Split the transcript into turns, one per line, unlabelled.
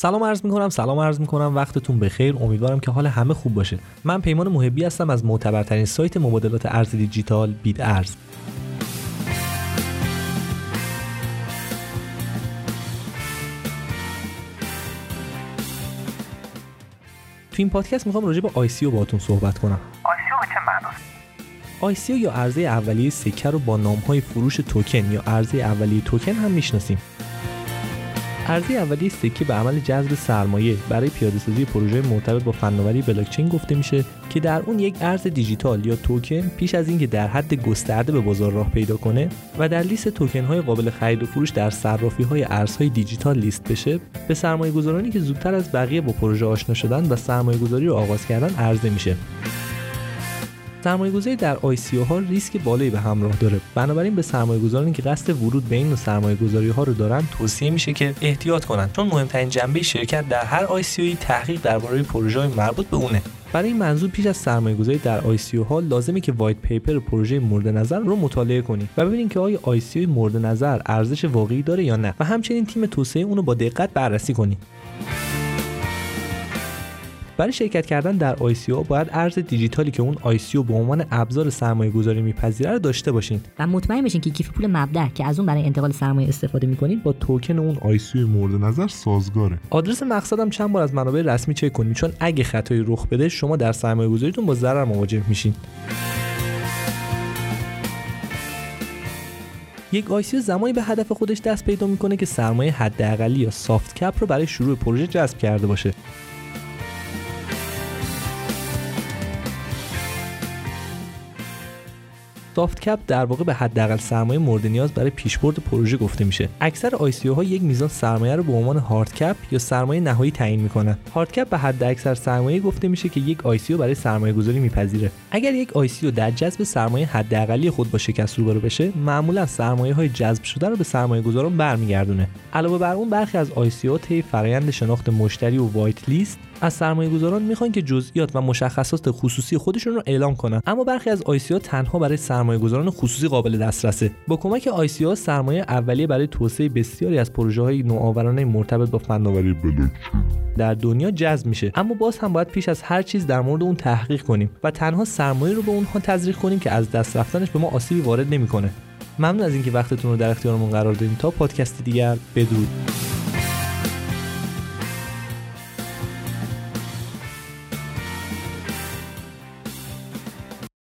سلام عرض می‌کنم سلام عرض می‌کنم. وقتتون بخیر. امیدوارم که حال همه خوب باشه. من پیمان محبی هستم از معتبرترین سایت مبادلات ارز دیجیتال بیت ارز. تو این پادکست می‌خوام راجع به ICO باهاتون صحبت کنم.
ICO به چه معناست
یا عرضه اولیه سکه رو با نام‌های فروش توکن یا عرضه اولیه توکن هم می‌شناسیم. عرضه‌ی اولیه سکه به عمل جذب سرمایه. برای پیاده سازی پروژه مرتبط با فناوری بلاکچین گفته میشه که در اون یک ارز دیجیتال یا توکن پیش از اینکه در حد گسترده به بازار راه پیدا کنه و در لیست توکن های قابل خرید و فروش در صرافی های ارزهای دیجیتال لیست بشه به سرمایه گذارانی که زودتر از بقیه با پروژه آشنا شدن و سرمایه گذاری رو آغاز کردن عرضه میشه. سرمایه گذاری در ICO ها ریسک بالایی به همراه داره. بنابراین به سرمایه گذارانی که قصد ورود به این سرمایه گذاری ها رو دارن توصیه میشه که احتیاط کنند چون مهمترین جنبه شرکت در هر ICO ی تحقیق درباره پروژه مربوط به اونه. برای این منظور پیش از سرمایه گذاری در ICO ها لازمه که white paper پروژه مورد نظر رو مطالعه کنید و ببینید که آیا ICO مورد نظر ارزش واقعی داره یا نه. و همچنین تیم توسعه اونو با دقت بررسی کنید برای شرکت کردن در آیسیو باید ارز دیجیتالی که اون ICO به عنوان ابزار سرمایه گذاری میپذیره رو داشته باشین.
و مطمئن بشین که کیف پول مبدأ که از اون برای انتقال سرمایه استفاده می‌کنید
با توکن اون
ICO مورد نظر سازگاره.
آدرس مقصدم چند بار از منابع رسمی چک کنید چون اگه خطایی رخ بده شما در سرمایه گذاریتون با ضرر مواجه میشین. یک ICO زمانی به هدف خودش دست پیدا می‌کنه که سرمایه حداقلی یا soft cap رو برای شروع پروژه جذب کرده باشه. soft cap در واقع به حداقل سرمایه مورد نیاز برای پیشبرد پروژه گفته میشه. اکثر ICO ها یک میزان سرمایه رو به عنوان hard cap یا سرمایه نهایی تعیین می‌کنن. hard cap به حد اکثر سرمایه گفته میشه که یک ICO برای سرمایه گذاری میپذیره. اگر یک ICO در جذب سرمایه حداقلی خود با شکست روبرو بشه معمولا سرمایه های جذب شده رو به سرمایه گذاران برمیگردونه. علاوه بر اون برخی از ICO طی فرایند شناخت مشتری و whitelist از سرمایه گذاران می‌خوان که جزئیات و مشخصات خصوصی خودشون رو اعلام کنن. اما برخی از ICO تنها برای سرمایه گذاران خصوصی قابل دسترسه. با کمک ICO سرمایه اولیه برای توسعه بسیاری از پروژه های نوآورانه مرتبط با فناوری در دنیا جذب میشه. اما باز هم باید پیش از هر چیز در مورد اون تحقیق کنیم و تنها سرمایه رو به اونها تزریق کنیم که از دست رفتنش به ما آسیبی وارد نمی‌کنه. ممنون از اینکه وقتتون رو در اختیارمون قرار دادین. تا پادکست دیگر بدرود.